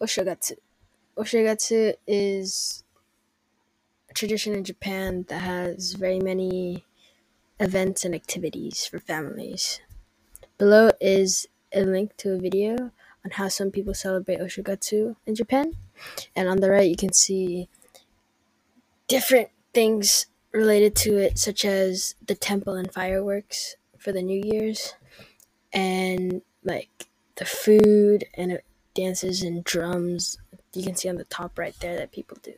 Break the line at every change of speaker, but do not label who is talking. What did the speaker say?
Oshogatsu. Oshogatsu is a tradition in Japan that has very many events and activities for families. Below is a link to a video on how some people celebrate Oshogatsu in Japan. And on the right, you can see different things related to it, such as the temple and fireworks for the New Year's, and like the food and dances and drums. You can see on the top right there that people do.